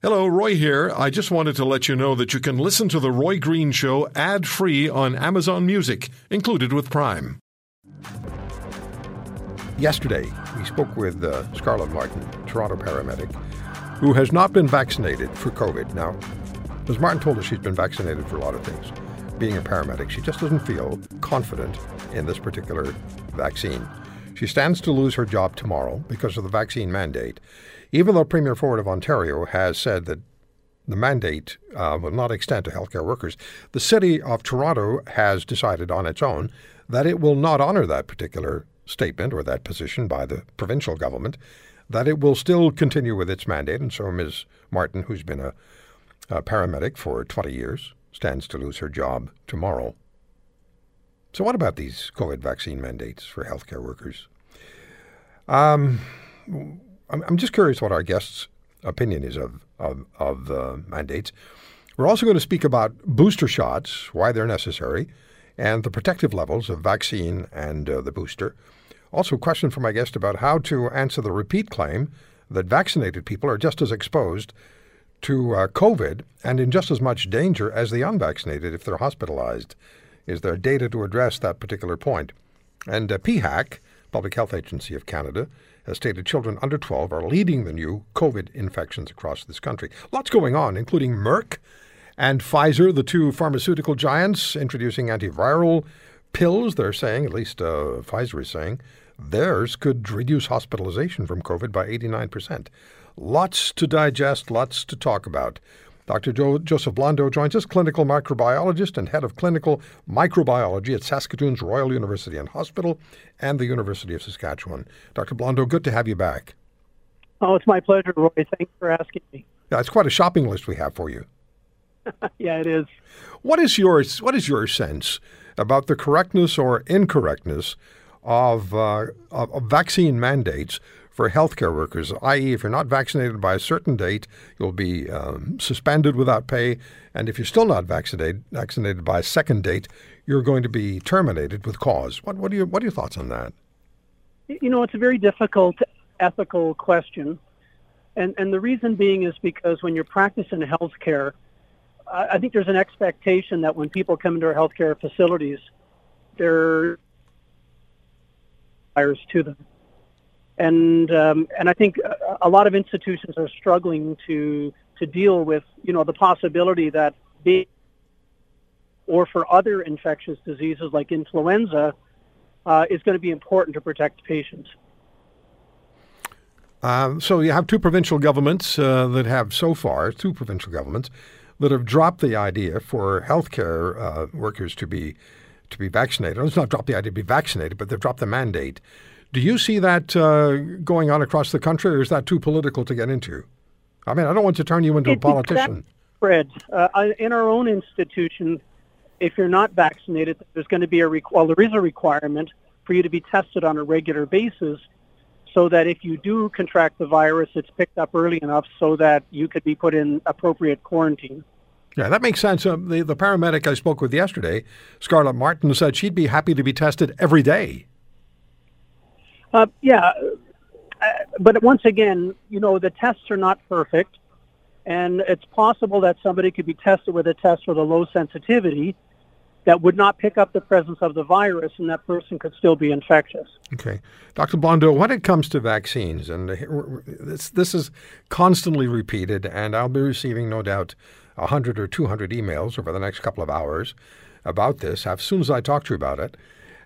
Hello, Roy here. I just wanted to let you know that you can listen to The Roy Green Show ad free on Amazon Music, included with Prime. Yesterday, we spoke with uh, Scarlett Martin, Toronto paramedic, who has not been vaccinated for COVID. Now, as Martin told us, she's been vaccinated for a lot of things. Being a paramedic, she just doesn't feel confident in this particular vaccine. She stands to lose her job tomorrow because of the vaccine mandate even though Premier Ford of Ontario has said that the mandate uh, will not extend to healthcare workers, the City of Toronto has decided on its own that it will not honor that particular statement or that position by the provincial government, that it will still continue with its mandate. And so Ms. Martin, who's been a, a paramedic for 20 years, stands to lose her job tomorrow. So, what about these COVID vaccine mandates for healthcare workers? Um, I'm, I'm just curious what our guest's opinion is of, of, of mandates. We're also going to speak about booster shots, why they're necessary, and the protective levels of vaccine and uh, the booster. Also, a question from my guest about how to answer the repeat claim that vaccinated people are just as exposed to uh, COVID and in just as much danger as the unvaccinated if they're hospitalized. Is there data to address that particular point? And uh, PHAC, Public Health Agency of Canada, has stated children under 12 are leading the new COVID infections across this country. Lots going on, including Merck and Pfizer, the two pharmaceutical giants, introducing antiviral pills. They're saying, at least uh, Pfizer is saying, theirs could reduce hospitalization from COVID by 89%. Lots to digest, lots to talk about. Dr. Jo- Joseph Blondeau joins us, clinical microbiologist and head of clinical microbiology at Saskatoon's Royal University and Hospital and the University of Saskatchewan. Dr. Blondeau, good to have you back. Oh, it's my pleasure, Roy. Thanks for asking me. Yeah, it's quite a shopping list we have for you. yeah, it is. What is your What is your sense about the correctness or incorrectness of, uh, of, of vaccine mandates for healthcare workers, i.e., if you're not vaccinated by a certain date, you'll be um, suspended without pay, and if you're still not vaccinated, vaccinated by a second date, you're going to be terminated with cause. What, what, are your, what are your thoughts on that? You know, it's a very difficult ethical question, and and the reason being is because when you're practicing healthcare, I think there's an expectation that when people come into our healthcare facilities, they're virus to them and um, and I think a lot of institutions are struggling to to deal with you know the possibility that being or for other infectious diseases like influenza uh, is going to be important to protect patients. Uh, so you have two provincial governments uh, that have so far two provincial governments that have dropped the idea for healthcare uh, workers to be to be vaccinated. It's not dropped the idea to be vaccinated, but they've dropped the mandate. Do you see that uh, going on across the country, or is that too political to get into? I mean, I don't want to turn you into it's a politician. Fred, uh, in our own institution, if you're not vaccinated, there's going to be a requ- well, there is a requirement for you to be tested on a regular basis, so that if you do contract the virus, it's picked up early enough so that you could be put in appropriate quarantine. Yeah, that makes sense. Uh, the, the paramedic I spoke with yesterday, Scarlett Martin, said she'd be happy to be tested every day. Uh, yeah, uh, but once again, you know, the tests are not perfect, and it's possible that somebody could be tested with a test with a low sensitivity that would not pick up the presence of the virus, and that person could still be infectious. Okay, Dr. Blondeau, when it comes to vaccines, and this this is constantly repeated, and I'll be receiving, no doubt, hundred or two hundred emails over the next couple of hours about this. As soon as I talk to you about it.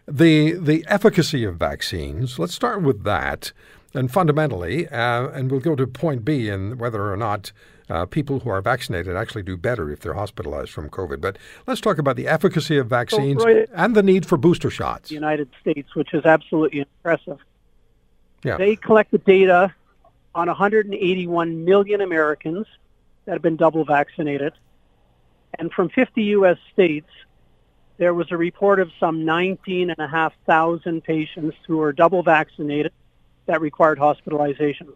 The the efficacy of vaccines. Let's start with that, and fundamentally, uh, and we'll go to point B and whether or not uh, people who are vaccinated actually do better if they're hospitalized from COVID. But let's talk about the efficacy of vaccines so, and the need for booster shots. The United States, which is absolutely impressive. Yeah. They collected data on 181 million Americans that have been double vaccinated. And from 50 U.S. states, there was a report of some 19,500 patients who were double vaccinated that required hospitalization.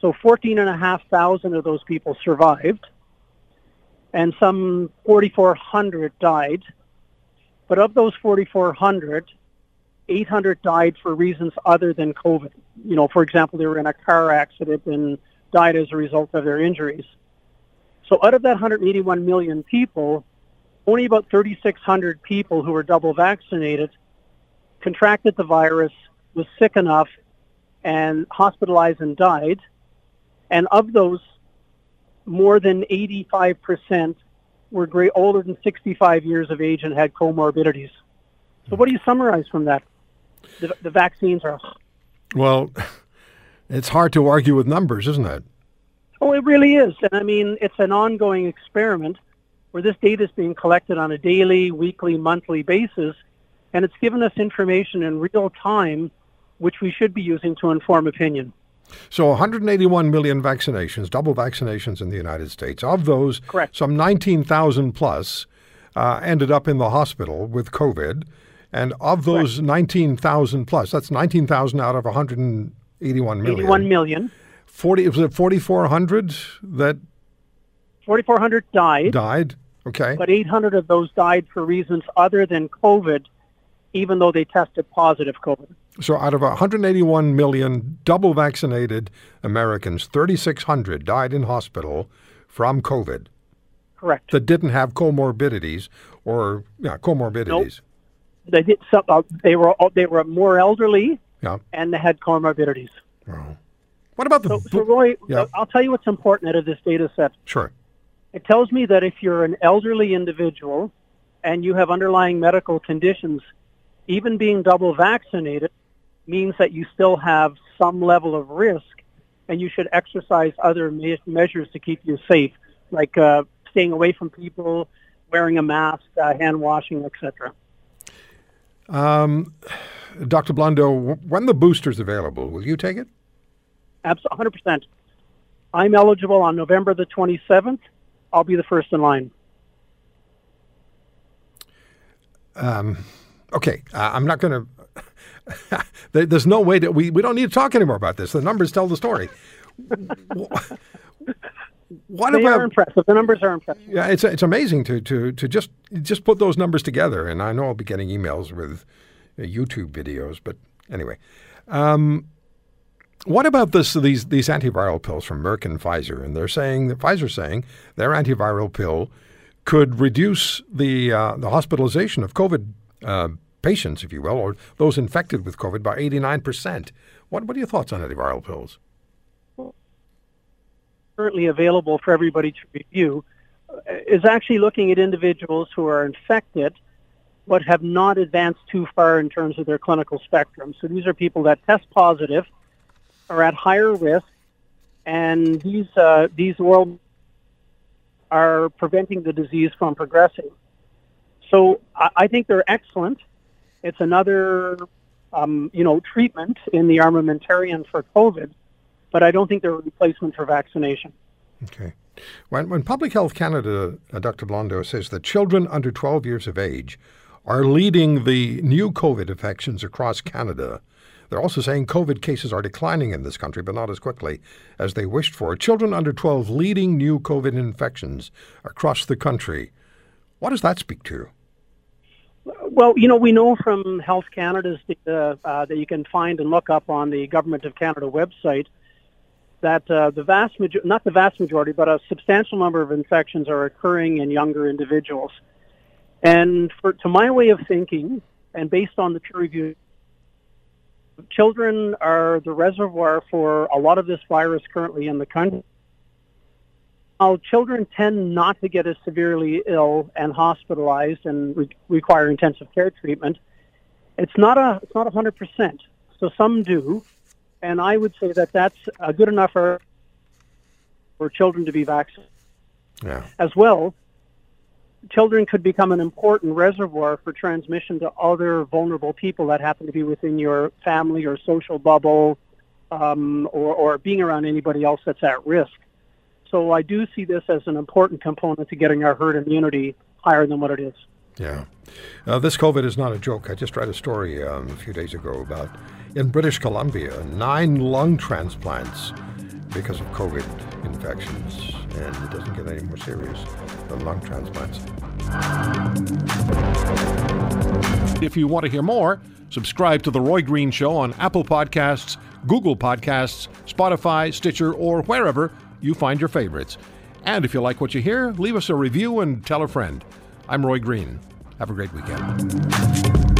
So 14,500 of those people survived, and some 4,400 died. But of those 4,400, 800 died for reasons other than COVID. You know, for example, they were in a car accident and died as a result of their injuries. So out of that 181 million people, only about 3,600 people who were double vaccinated contracted the virus, was sick enough, and hospitalized and died. And of those, more than 85% were great, older than 65 years of age and had comorbidities. So, what do you summarize from that? The, the vaccines are. Well, it's hard to argue with numbers, isn't it? Oh, it really is. And I mean, it's an ongoing experiment where this data is being collected on a daily, weekly, monthly basis, and it's given us information in real time, which we should be using to inform opinion. So 181 million vaccinations, double vaccinations in the United States. Of those, Correct. some 19,000 plus uh, ended up in the hospital with COVID. And of those 19,000 plus, that's 19,000 out of 181 million. 81 million. 40, was it 4,400 that 4,400 died, died? Okay. but 800 of those died for reasons other than COVID, even though they tested positive COVID. So out of 181 million double vaccinated Americans, 3,600 died in hospital from COVID Correct. that didn't have comorbidities or yeah, comorbidities. They did. So, uh, they were they were more elderly Yeah. and they had comorbidities. Wow. What about the So, so Roy, Yeah. I'll tell you what's important out of this data set. Sure. It tells me that if you're an elderly individual and you have underlying medical conditions, even being double vaccinated means that you still have some level of risk and you should exercise other me- measures to keep you safe, like uh, staying away from people, wearing a mask, uh, hand washing, etc. Um, Dr. Blondeau, when the booster's available, will you take it? Absolutely, 100%. I'm eligible on November the 27th. I'll be the first in line. Okay, uh, I'm not going to. There's no way that we, we don't need to talk anymore about this. The numbers tell the story. what They are impressive. The numbers are impressive. Yeah, it's it's amazing to to to just just put those numbers together. And I know I'll be getting emails with uh, YouTube videos, but anyway, um, what about this these these antiviral pills from Merck and Pfizer? And they're saying that Pfizer's saying their antiviral pill could reduce the uh, the hospitalization of COVID uh, patients, if you will, or those infected with COVID by eighty nine percent. What what are your thoughts on antiviral pills? currently available for everybody to review uh, is actually looking at individuals who are infected but have not advanced too far in terms of their clinical spectrum. So these are people that test positive, are at higher risk, and these uh, these oral are preventing the disease from progressing. So I, I think they're excellent. It's another um, you know treatment in the armamentarium for COVID but I don't think they're a replacement for vaccination. Okay. When, when Public Health Canada, uh, Dr. Blondeau, says that children under 12 years of age are leading the new COVID infections across Canada, they're also saying COVID cases are declining in this country, but not as quickly as they wished for. Children under 12 leading new COVID infections across the country. What does that speak to? Well, you know, we know from Health Canada's data uh, that you can find and look up on the Government of Canada website that uh, the vast majority, not the vast majority, but a substantial number of infections are occurring in younger individuals. And for, to my way of thinking, and based on the peer review, children are the reservoir for a lot of this virus currently in the country. While children tend not to get as severely ill and hospitalized and re- require intensive care treatment, it's not a it's not a hundred percent. So some do, and I would say that that's uh, good enough for for children to be vaccinated Yeah. as well. Children could become an important reservoir for transmission to other vulnerable people that happen to be within your family or social bubble, um, or, or being around anybody else that's at risk. So I do see this as an important component to getting our herd immunity higher than what it is. Yeah. Uh, this COVID is not a joke. I just read a story um, a few days ago about in British Columbia, nine lung transplants because of COVID infections. And it doesn't get any more serious than lung transplants. If you want to hear more, subscribe to The Roy Green Show on Apple Podcasts, Google Podcasts, Spotify, Stitcher, or wherever you find your favorites. And if you like what you hear, leave us a review and tell a friend. I'm Roy Green. Have a great weekend.